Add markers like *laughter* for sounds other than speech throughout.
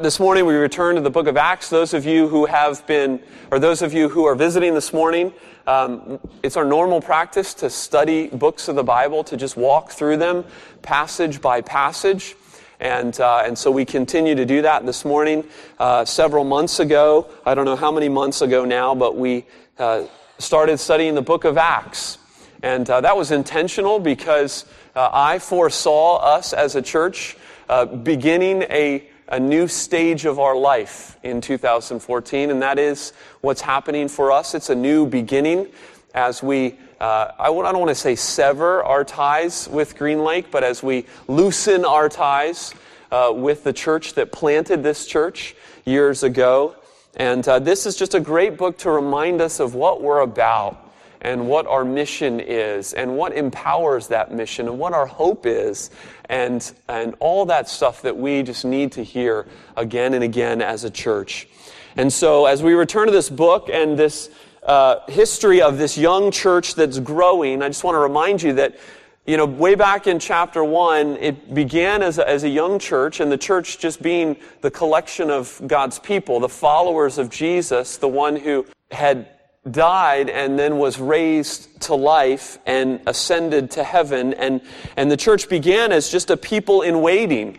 This morning we return to the book of Acts. Those of you who have been, or those of you who are visiting this morning, um, it's our normal practice to study books of the Bible, to just walk through them passage by passage. And, uh, and so we continue to do that this morning. Uh, several months ago, I don't know how many months ago now, but we uh, started studying the book of Acts. And uh, that was intentional because uh, I foresaw us as a church uh, beginning a a new stage of our life in 2014, and that is what's happening for us. It's a new beginning as we, uh, I, don't want to say sever our ties with Green Lake, but as we loosen our ties uh, with the church that planted this church years ago. And uh, this is just a great book to remind us of what we're about and what our mission is and what empowers that mission and what our hope is and, and all that stuff that we just need to hear again and again as a church. And so as we return to this book and this uh, history of this young church that's growing, I just want to remind you that you know, way back in chapter one, it began as a, as a young church, and the church just being the collection of God's people, the followers of Jesus, the one who had died and then was raised to life and ascended to heaven. And, and the church began as just a people in waiting.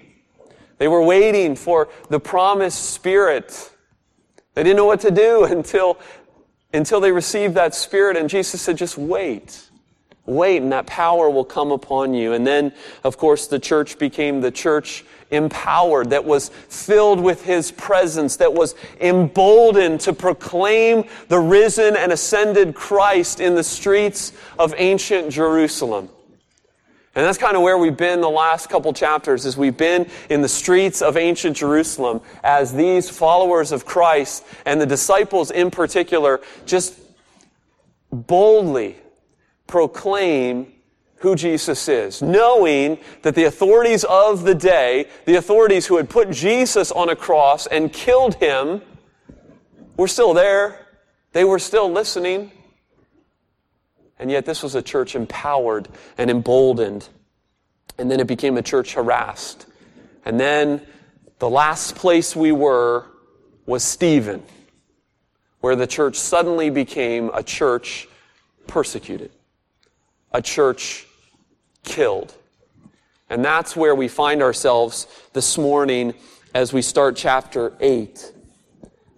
They were waiting for the promised Spirit. They didn't know what to do *laughs* until, until they received that Spirit. And Jesus said, just wait. Wait, and that power will come upon you. And then, of course, the church became the church empowered, that was filled with His presence, that was emboldened to proclaim the risen and ascended Christ in the streets of ancient Jerusalem. And that's kind of where we've been the last couple chapters, is we've been in the streets of ancient Jerusalem as these followers of Christ and the disciples in particular just boldly proclaim who Jesus is, knowing that the authorities of the day, the authorities who had put Jesus on a cross and killed him, were still there. They were still listening. And yet, this was a church empowered and emboldened. And then it became a church harassed. And then the last place we were was Stephen, where the church suddenly became a church persecuted, a church killed. And that's where we find ourselves this morning as we start chapter 8.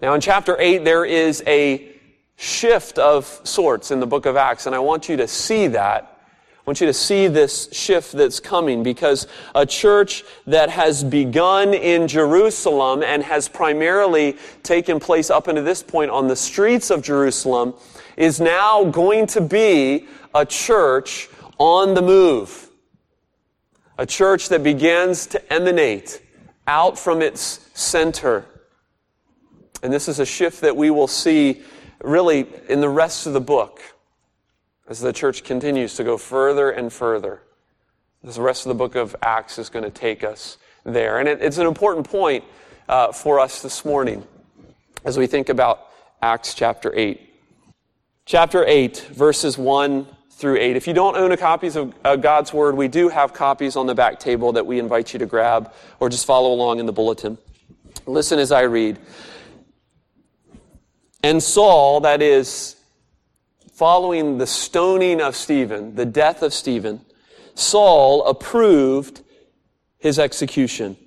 Now, in chapter 8, there is a shift of sorts in the book of Acts, and I want you to see that. I want you to see this shift that's coming because a church that has begun in Jerusalem and has primarily taken place up until this point on the streets of Jerusalem is now going to be a church on the move. A church that begins to emanate out from its center. And this is a shift that we will see really in the rest of the book as the church continues to go further and further. As the rest of the book of Acts is going to take us there. And it, it's an important point uh, for us this morning as we think about Acts chapter 8. Chapter 8, verses 1 through 8. If you don't own a copies of God's Word, we do have copies on the back table that we invite you to grab or just follow along in the bulletin. Listen as I read. And Saul, that is, following the stoning of Stephen, the death of Stephen, Saul approved his execution.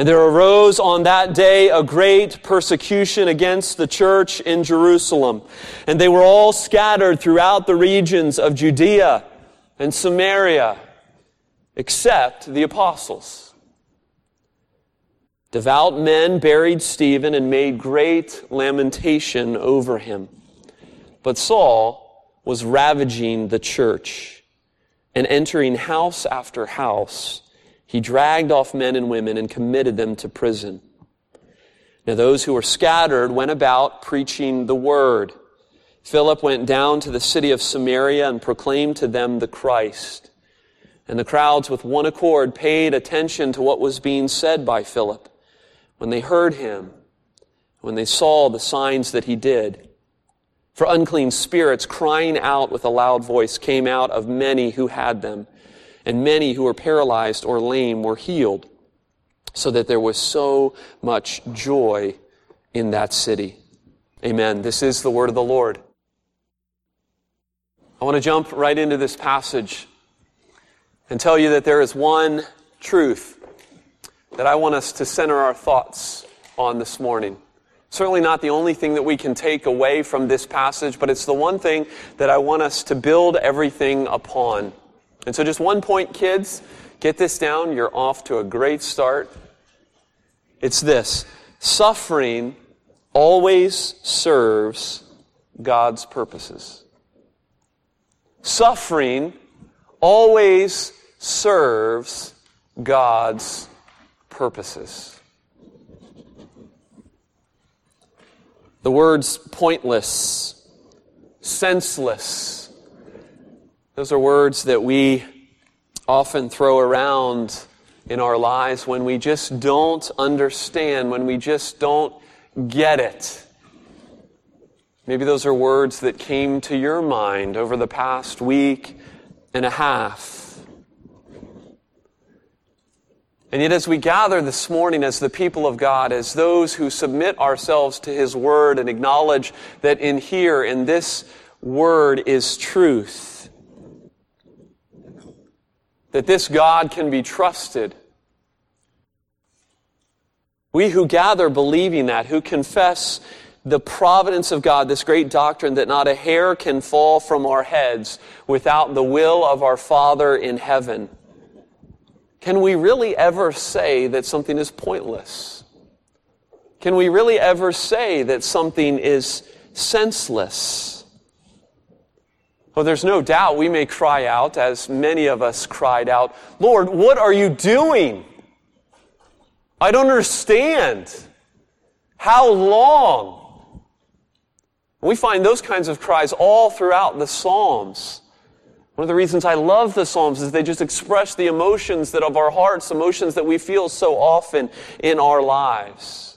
And there arose on that day a great persecution against the church in Jerusalem. And they were all scattered throughout the regions of Judea and Samaria, except the apostles. Devout men buried Stephen and made great lamentation over him. But Saul was ravaging the church and entering house after house he dragged off men and women and committed them to prison. Now, those who were scattered went about preaching the word. Philip went down to the city of Samaria and proclaimed to them the Christ. And the crowds with one accord paid attention to what was being said by Philip when they heard him, when they saw the signs that he did. For unclean spirits crying out with a loud voice came out of many who had them and many who were paralyzed or lame were healed. so that there was so much joy in that city. Amen. This is the word of the Lord. I want to jump right into this passage and tell you that there is one truth that I want us to center our thoughts on this morning. Certainly not the only thing that we can take away from this passage, but it's the one thing that I want us to build everything upon. And so, just one point, kids, get this down. You're off to a great start. It's this suffering always serves God's purposes. Suffering always serves God's purposes. The words pointless, senseless, those are words that we often throw around in our lives when we just don't understand, when we just don't get it. Maybe those are words that came to your mind over the past week and a half. And yet, as we gather this morning as the people of God, as those who submit ourselves to His Word and acknowledge that in here, in this Word, is truth, that this God can be trusted. We who gather believing that, who confess the providence of God, this great doctrine that not a hair can fall from our heads without the will of our Father in heaven can we really ever say that something is pointless? Can we really ever say that something is senseless? Well, there's no doubt we may cry out, as many of us cried out, Lord, what are you doing? I don't understand. How long? We find those kinds of cries all throughout the Psalms. One of the reasons I love the Psalms is they just express the emotions that of our hearts, emotions that we feel so often in our lives.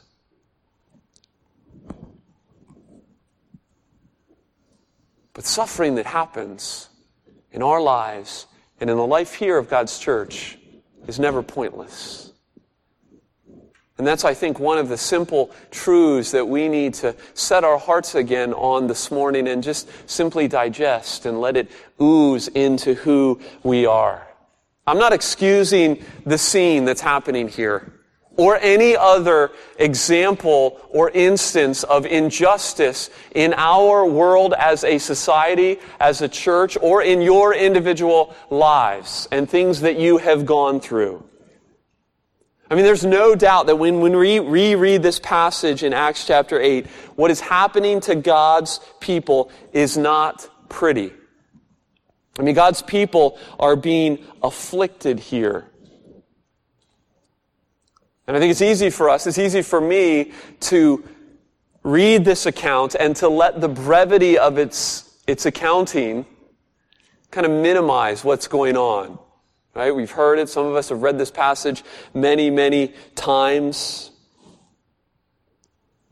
But suffering that happens in our lives and in the life here of God's church is never pointless. And that's, I think, one of the simple truths that we need to set our hearts again on this morning and just simply digest and let it ooze into who we are. I'm not excusing the scene that's happening here or any other example or instance of injustice in our world as a society, as a church, or in your individual lives and things that you have gone through. I mean, there's no doubt that when, when we reread this passage in Acts chapter 8, what is happening to God's people is not pretty. I mean, God's people are being afflicted here. And I think it's easy for us, it's easy for me to read this account and to let the brevity of its, its accounting kind of minimize what's going on. Right? We've heard it. Some of us have read this passage many, many times.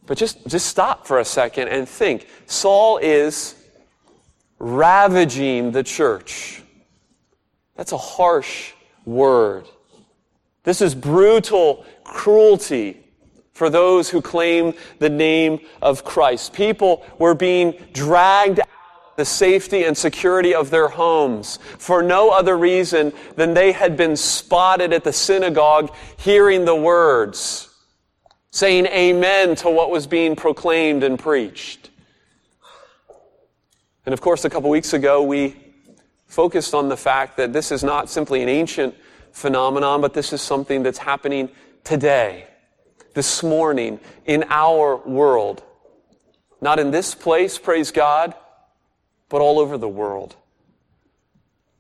But just, just stop for a second and think. Saul is ravaging the church. That's a harsh word. This is brutal cruelty for those who claim the name of Christ. People were being dragged out of the safety and security of their homes for no other reason than they had been spotted at the synagogue hearing the words, saying amen to what was being proclaimed and preached. And of course, a couple weeks ago, we focused on the fact that this is not simply an ancient phenomenon, but this is something that's happening today, this morning, in our world. Not in this place, praise God, but all over the world.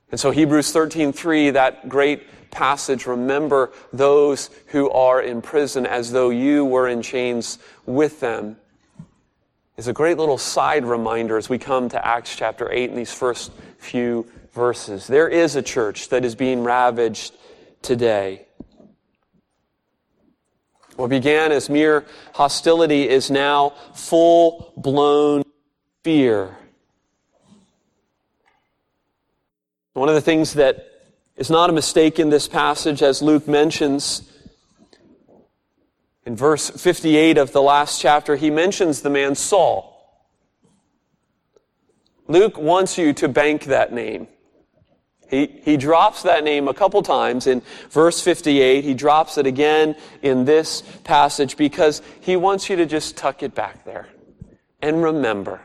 And so Hebrews 13:3, that great passage, remember those who are in prison as though you were in chains with them, is a great little side reminder as we come to Acts chapter 8 in these first few verses. There is a church that is being ravaged today. What began as mere hostility is now full blown fear One of the things that is not a mistake in this passage, as Luke mentions, In verse 58 of the last chapter, he mentions the man Saul. Luke wants you to bank that name. He, he drops that name a couple times in verse 58. He drops it again in this passage because he wants you to just tuck it back there and remember.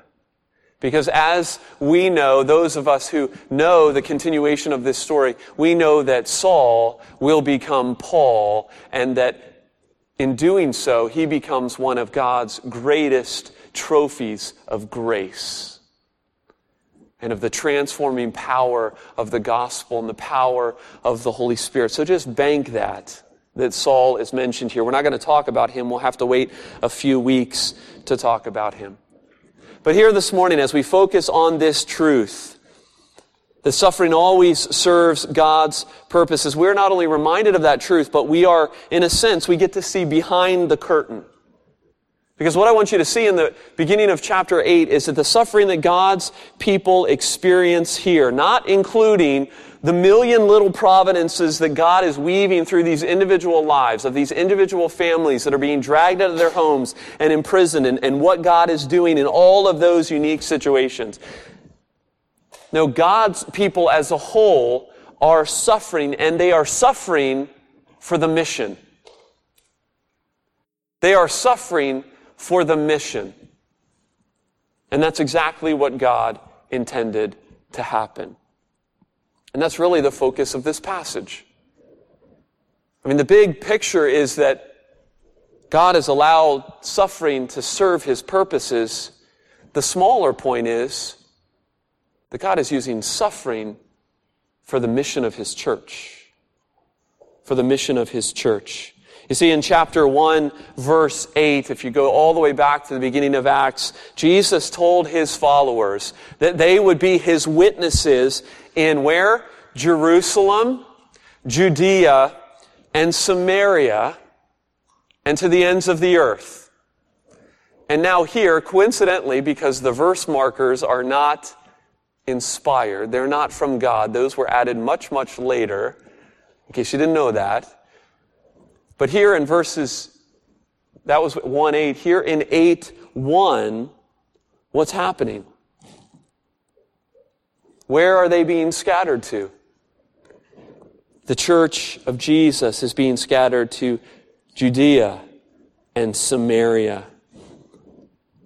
Because as we know, those of us who know the continuation of this story, we know that Saul will become Paul and that in doing so, he becomes one of God's greatest trophies of grace and of the transforming power of the gospel and the power of the Holy Spirit. So just bank that, that Saul is mentioned here. We're not going to talk about him. We'll have to wait a few weeks to talk about him. But here this morning, as we focus on this truth, that suffering always serves God's purposes, we're not only reminded of that truth, but we are, in a sense, we get to see behind the curtain. Because what I want you to see in the beginning of chapter 8 is that the suffering that God's people experience here, not including the million little providences that God is weaving through these individual lives of these individual families that are being dragged out of their homes and imprisoned and, and what God is doing in all of those unique situations. No, God's people as a whole are suffering and they are suffering for the mission. They are suffering for the mission. And that's exactly what God intended to happen. And that's really the focus of this passage. I mean, the big picture is that God has allowed suffering to serve his purposes. The smaller point is that God is using suffering for the mission of his church. For the mission of his church. You see, in chapter 1, verse 8, if you go all the way back to the beginning of Acts, Jesus told his followers that they would be his witnesses in where? Jerusalem, Judea, and Samaria, and to the ends of the earth. And now here, coincidentally, because the verse markers are not inspired, they're not from God, those were added much, much later, in case you didn't know that. But here in verses, that was 1 8. Here in 8 1, what's happening? Where are they being scattered to? The church of Jesus is being scattered to Judea and Samaria.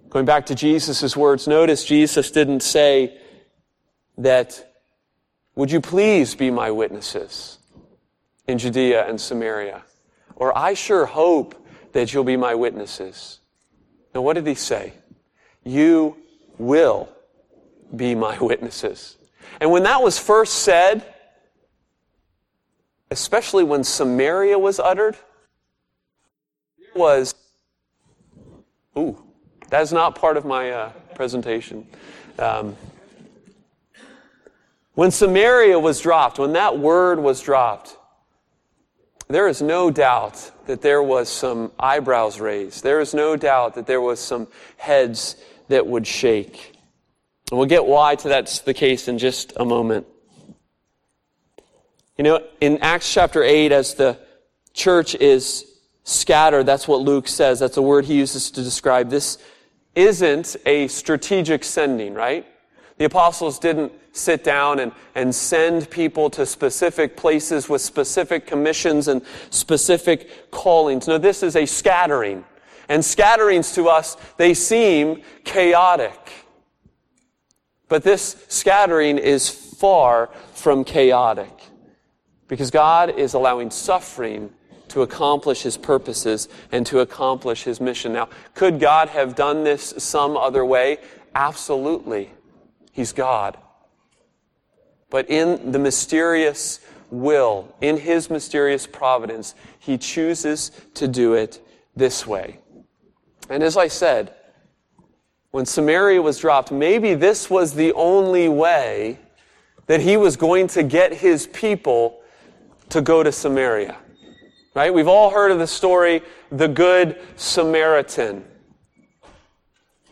Going back to Jesus' words, notice Jesus didn't say that, would you please be my witnesses in Judea and Samaria? Or I sure hope that you'll be my witnesses. Now, what did he say? You will be my witnesses. And when that was first said, especially when Samaria was uttered, it was, ooh, that's not part of my uh, presentation. Um, when Samaria was dropped, when that word was dropped, there is no doubt that there was some eyebrows raised. There is no doubt that there was some heads that would shake. And we'll get why to that's the case in just a moment. You know, in Acts chapter 8, as the church is scattered, that's what Luke says. That's a word he uses to describe. This isn't a strategic sending, right? The apostles didn't sit down and, and send people to specific places with specific commissions and specific callings. No, this is a scattering. And scatterings to us, they seem chaotic. But this scattering is far from chaotic. Because God is allowing suffering to accomplish his purposes and to accomplish his mission. Now, could God have done this some other way? Absolutely. He's God. But in the mysterious will, in His mysterious providence, He chooses to do it this way. And as I said, when Samaria was dropped, maybe this was the only way that He was going to get His people to go to Samaria. Right? We've all heard of the story, the Good Samaritan.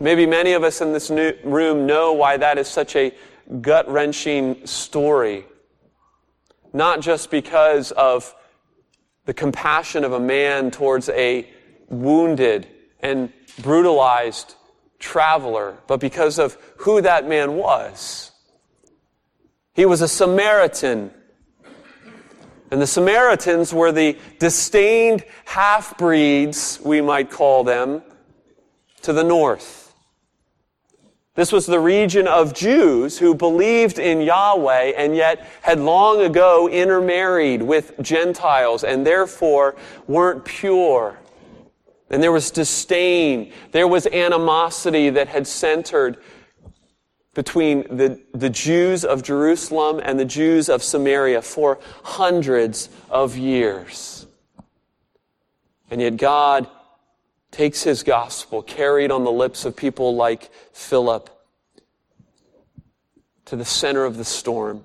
Maybe many of us in this room know why that is such a gut wrenching story. Not just because of the compassion of a man towards a wounded and brutalized traveler, but because of who that man was. He was a Samaritan. And the Samaritans were the disdained half breeds, we might call them, to the north. This was the region of Jews who believed in Yahweh and yet had long ago intermarried with Gentiles and therefore weren't pure. And there was disdain. There was animosity that had centered between the, the Jews of Jerusalem and the Jews of Samaria for hundreds of years. And yet God takes his gospel, carried on the lips of people like Philip, to the center of the storm,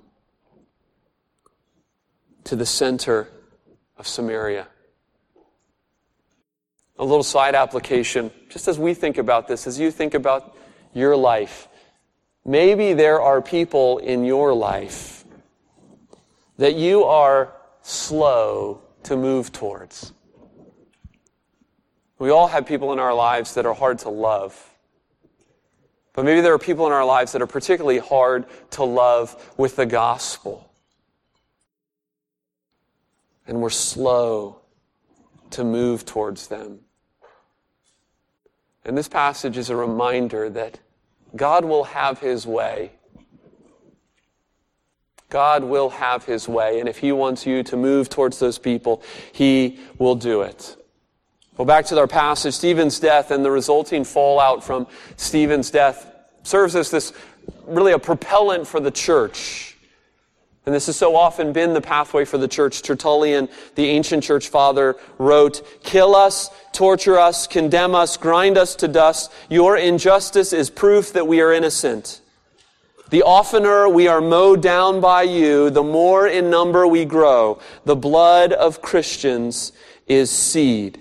to the center of Samaria. A little side application, just as we think about this, as you think about your life, maybe there are people in your life that you are slow to move towards. We all have people in our lives that are hard to love. But maybe there are people in our lives that are particularly hard to love with the gospel. And we're slow to move towards them. And this passage is a reminder that God will have his way. God will have his way. And if he wants you to move towards those people, he will do it. Well, back to our passage, Stephen's death and the resulting fallout from Stephen's death serves as this really a propellant for the church. And this has so often been the pathway for the church. Tertullian, the ancient church father, wrote, Kill us, torture us, condemn us, grind us to dust. Your injustice is proof that we are innocent. The oftener we are mowed down by you, the more in number we grow. The blood of Christians is seed.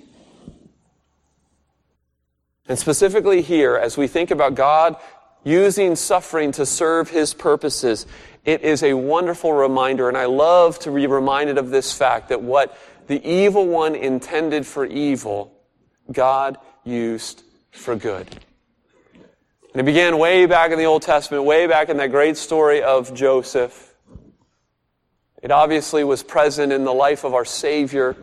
And specifically here, as we think about God using suffering to serve His purposes, it is a wonderful reminder, and I love to be reminded of this fact that what the evil one intended for evil, God used for good. And it began way back in the Old Testament, way back in that great story of Joseph. It obviously was present in the life of our Savior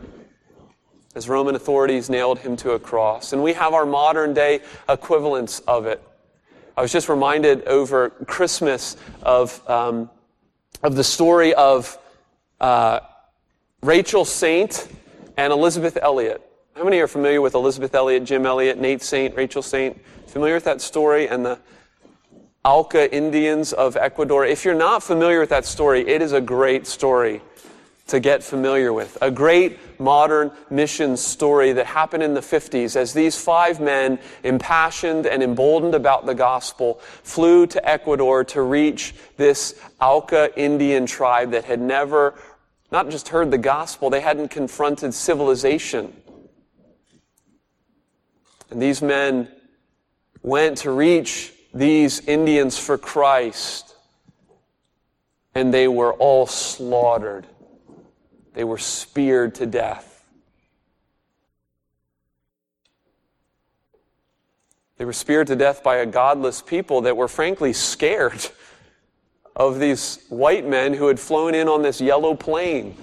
as Roman authorities nailed him to a cross. And we have our modern day equivalents of it. I was just reminded over Christmas of, um, of the story of uh, Rachel Saint and Elisabeth Elliot. How many are familiar with Elisabeth Elliot, Jim Elliot, Nate Saint, Rachel Saint? Familiar with that story and the Auca Indians of Ecuador? If you're not familiar with that story, it is a great story to get familiar with. A great modern mission story that happened in the 50s as these five men, impassioned and emboldened about the gospel, flew to Ecuador to reach this Auca Indian tribe that had never not just heard the gospel, they hadn't confronted civilization. And these men went to reach these Indians for Christ, and they were all slaughtered they were speared to death. They were speared to death by a godless people that were frankly scared *laughs* of these white men who had flown in on this yellow plane.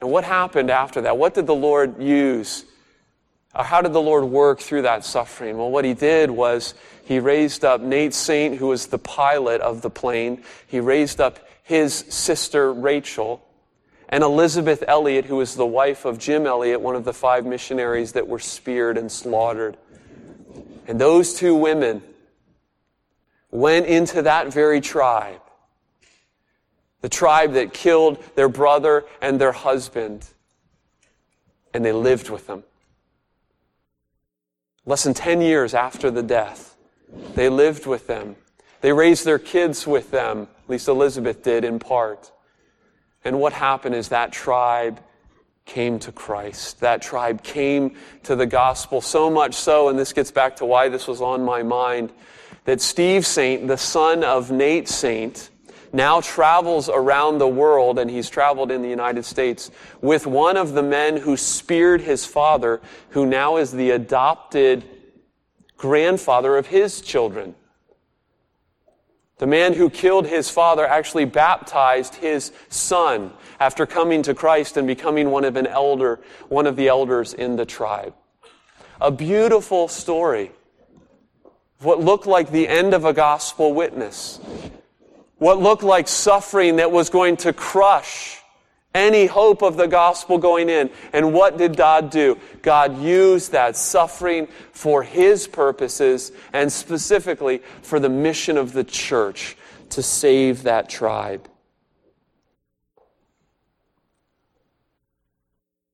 And what happened after that? What did the Lord use? Uh, how did the Lord work through that suffering? Well, what he did was he raised up Nate Saint, who was the pilot of the plane. He raised up his sister Rachel, and Elisabeth Elliot, who was the wife of Jim Elliot, one of the five missionaries that were speared and slaughtered. And those two women went into that very tribe, the tribe that killed their brother and their husband, and they lived with them. Less than 10 years after the death, they lived with them. They raised their kids with them at least Elisabeth did in part. And what happened is that tribe came to Christ. That tribe came to the gospel so much so, and this gets back to why this was on my mind, that Steve Saint, the son of Nate Saint, now travels around the world, and he's traveled in the United States with one of the men who speared his father, who now is the adopted grandfather of his children. The man who killed his father actually baptized his son after coming to Christ and becoming one of an elder, one of the elders in the tribe. A beautiful story what looked like the end of a gospel witness. What looked like suffering that was going to crush any hope of the gospel going in. And what did God do? God used that suffering for His purposes and specifically for the mission of the church to save that tribe.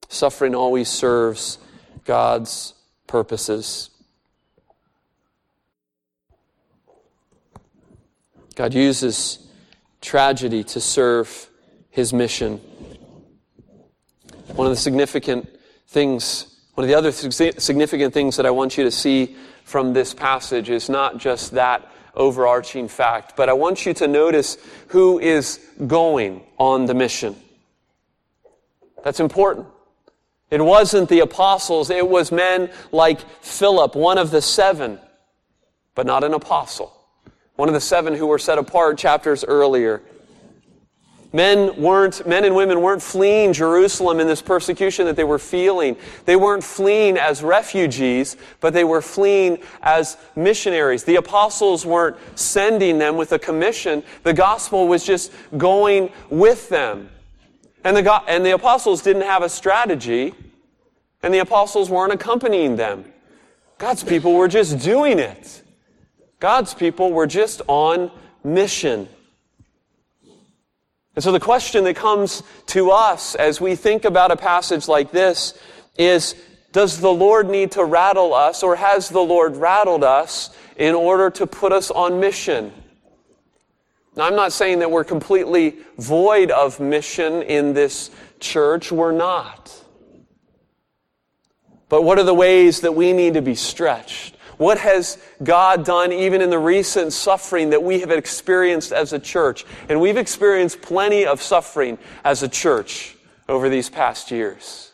Suffering always serves God's purposes. God uses tragedy to serve his mission. One of the significant things, one of the other significant things that I want you to see from this passage is not just that overarching fact, but I want you to notice who is going on the mission. That's important. It wasn't the apostles, it was men like Philip, one of the seven, but not an apostle. One of the seven who were set apart chapters earlier. Men weren't, men and women weren't fleeing Jerusalem in this persecution that they were feeling. They weren't fleeing as refugees, but they were fleeing as missionaries. The apostles weren't sending them with a commission. The gospel was just going with them. And the, and the apostles didn't have a strategy, and the apostles weren't accompanying them. God's people were just doing it. God's people were just on mission. And so the question that comes to us as we think about a passage like this is, does the Lord need to rattle us or has the Lord rattled us in order to put us on mission? Now, I'm not saying that we're completely void of mission in this church. We're not. But what are the ways that we need to be stretched? What has God done even in the recent suffering that we have experienced as a church? And we've experienced plenty of suffering as a church over these past years.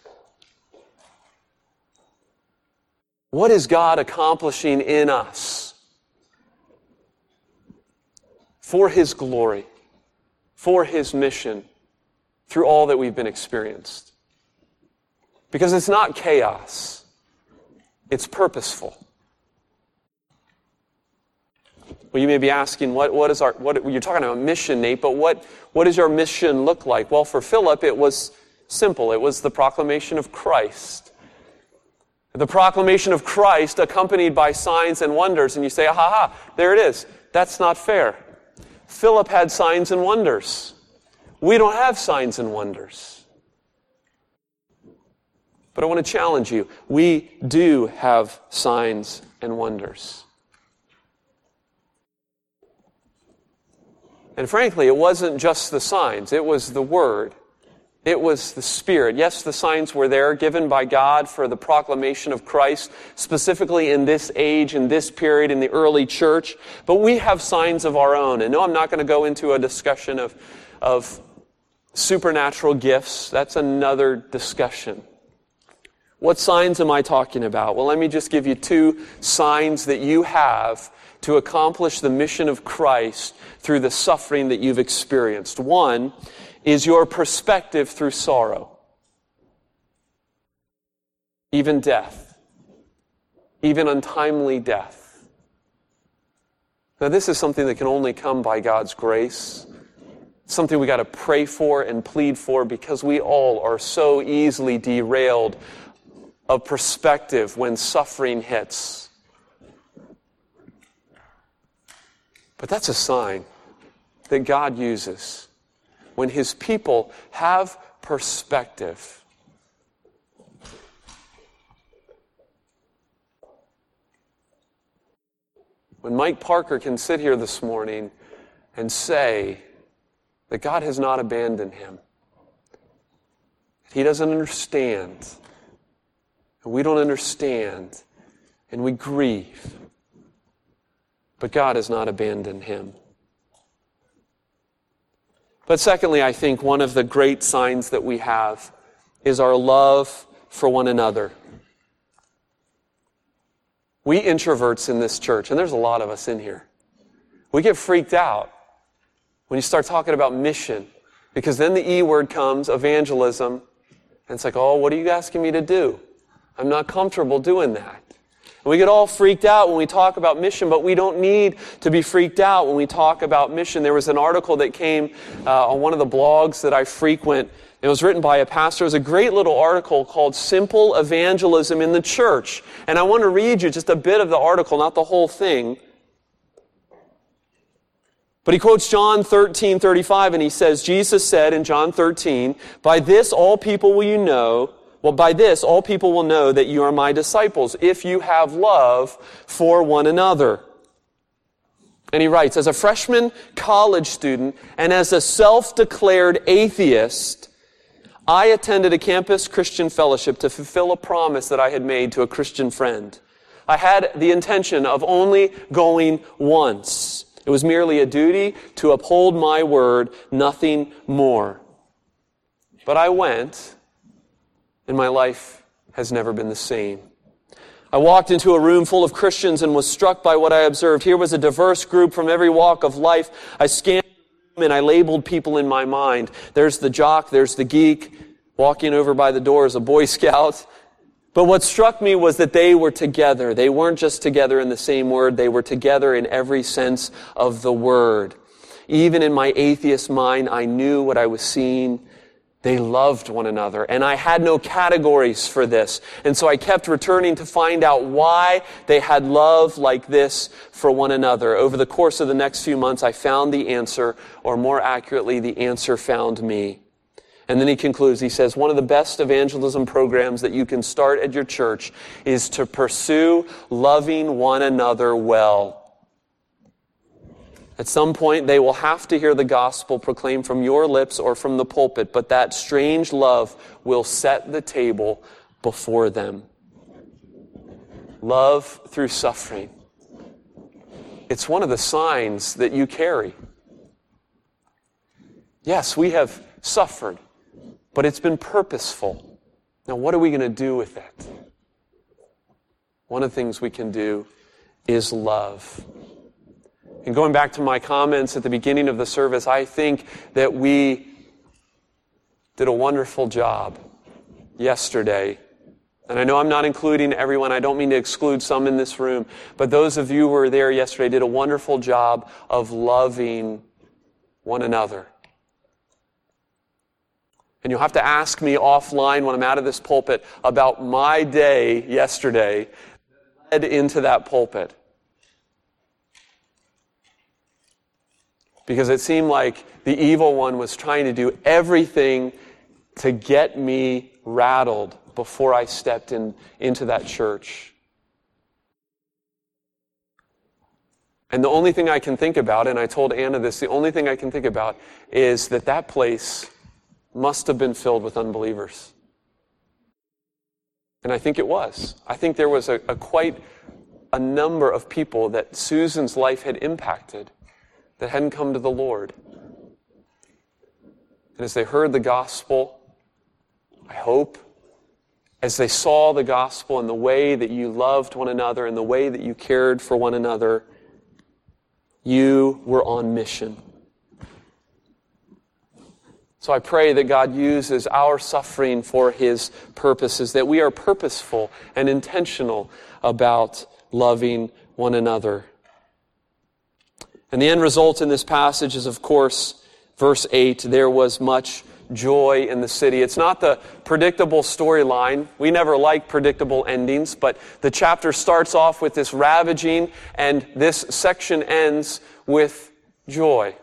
What is God accomplishing in us for His glory, for His mission, through all that we've been experienced? Because it's not chaos, it's purposeful. Well, you may be asking, what, what is our, what, you're talking about mission, Nate, but what, what does your mission look like? Well, for Philip, it was simple. It was the proclamation of Christ. The proclamation of Christ accompanied by signs and wonders. And you say, ha ha, there it is. That's not fair. Philip had signs and wonders. We don't have signs and wonders. But I want to challenge you. We do have signs and wonders. And frankly, it wasn't just the signs, it was the Word. It was the Spirit. Yes, the signs were there, given by God for the proclamation of Christ, specifically in this age, in this period, in the early church. But we have signs of our own. And no, I'm not going to go into a discussion of, of supernatural gifts. That's another discussion. What signs am I talking about? Well, let me just give you two signs that you have to accomplish the mission of Christ through the suffering that you've experienced. One is your perspective through sorrow, even death, even untimely death. Now, this is something that can only come by God's grace. Something we got to pray for and plead for because we all are so easily derailed of perspective when suffering hits. But that's a sign that God uses when his people have perspective. When Mike Parker can sit here this morning and say that God has not abandoned him, that he doesn't understand, and we don't understand, and we grieve. But God has not abandoned him. But secondly, I think one of the great signs that we have is our love for one another. We introverts in this church, and there's a lot of us in here, we get freaked out when you start talking about mission because then the E word comes, evangelism, and it's like, oh, what are you asking me to do? I'm not comfortable doing that. And we get all freaked out when we talk about mission, but we don't need to be freaked out when we talk about mission. There was an article that came uh, on one of the blogs that I frequent. It was written by a pastor. It was a great little article called Simple Evangelism in the Church. And I want to read you just a bit of the article, not the whole thing. But he quotes John 13, 35, and he says, Jesus said in John 13, By this all people will you know well, by this, all people will know that you are my disciples, if you have love for one another. And he writes, as a freshman college student and as a self-declared atheist, I attended a campus Christian fellowship to fulfill a promise that I had made to a Christian friend. I had the intention of only going once. It was merely a duty to uphold my word, nothing more. But I went, and my life has never been the same. I walked into a room full of Christians and was struck by what I observed. Here was a diverse group from every walk of life. I scanned and I labeled people in my mind. There's the jock, there's the geek, walking over by the door is a Boy Scout. But what struck me was that they were together. They weren't just together in the same word, they were together in every sense of the word. Even in my atheist mind, I knew what I was seeing they loved one another. And I had no categories for this. And so I kept returning to find out why they had love like this for one another. Over the course of the next few months, I found the answer, or more accurately, the answer found me. And then he concludes, he says, one of the best evangelism programs that you can start at your church is to pursue loving one another well. At some point, they will have to hear the gospel proclaimed from your lips or from the pulpit, but that strange love will set the table before them. Love through suffering. It's one of the signs that you carry. Yes, we have suffered, but it's been purposeful. Now, what are we going to do with that? One of the things we can do is love. And going back to my comments at the beginning of the service, I think that we did a wonderful job yesterday. And I know I'm not including everyone. I don't mean to exclude some in this room. But those of you who were there yesterday did a wonderful job of loving one another. And you'll have to ask me offline when I'm out of this pulpit about my day yesterday led into that pulpit. Because it seemed like the evil one was trying to do everything to get me rattled before I stepped in, into that church. And the only thing I can think about, and I told Anna this, the only thing I can think about is that that place must have been filled with unbelievers. And I think it was. I think there was a, a quite a number of people that Susan's life had impacted that hadn't come to the Lord. And as they heard the gospel, I hope, as they saw the gospel and the way that you loved one another and the way that you cared for one another, you were on mission. So I pray that God uses our suffering for His purposes, that we are purposeful and intentional about loving one another. And the end result in this passage is, of course, verse 8 there was much joy in the city. It's not the predictable storyline. We never like predictable endings, but the chapter starts off with this ravaging, and this section ends with joy.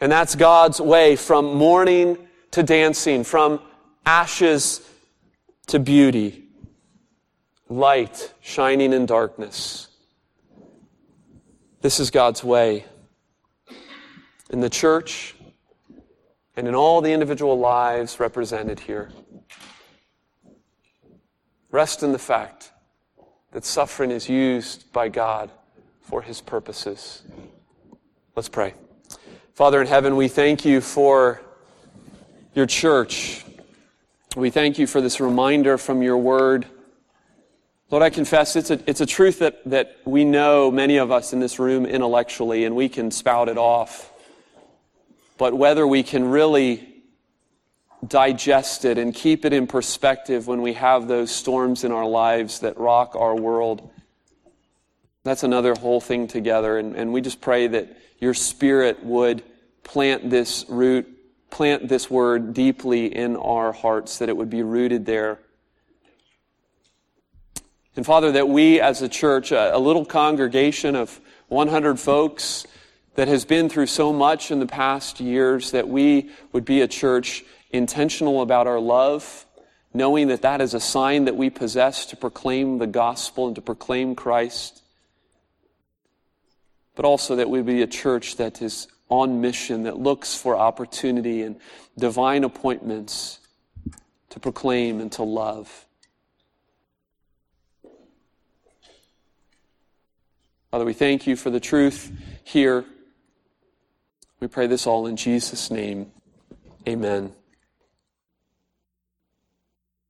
And that's God's way from mourning to dancing, from ashes to beauty, light shining in darkness. This is God's way. In the church and in all the individual lives represented here. Rest in the fact that suffering is used by God for his purposes. Let's pray. Father in heaven, we thank you for your church. We thank you for this reminder from your word. Lord, I confess it's a, it's a truth that, that we know, many of us in this room, intellectually, and we can spout it off. But whether we can really digest it and keep it in perspective when we have those storms in our lives that rock our world, that's another whole thing together. And, and we just pray that your spirit would plant this root, plant this word deeply in our hearts, that it would be rooted there. And Father, that we as a church, a, a little congregation of 100 folks that has been through so much in the past years, that we would be a church intentional about our love, knowing that that is a sign that we possess to proclaim the gospel and to proclaim Christ but also that we be a church that is on mission, that looks for opportunity and divine appointments to proclaim and to love. Father, we thank you for the truth here. We pray this all in Jesus' name. Amen.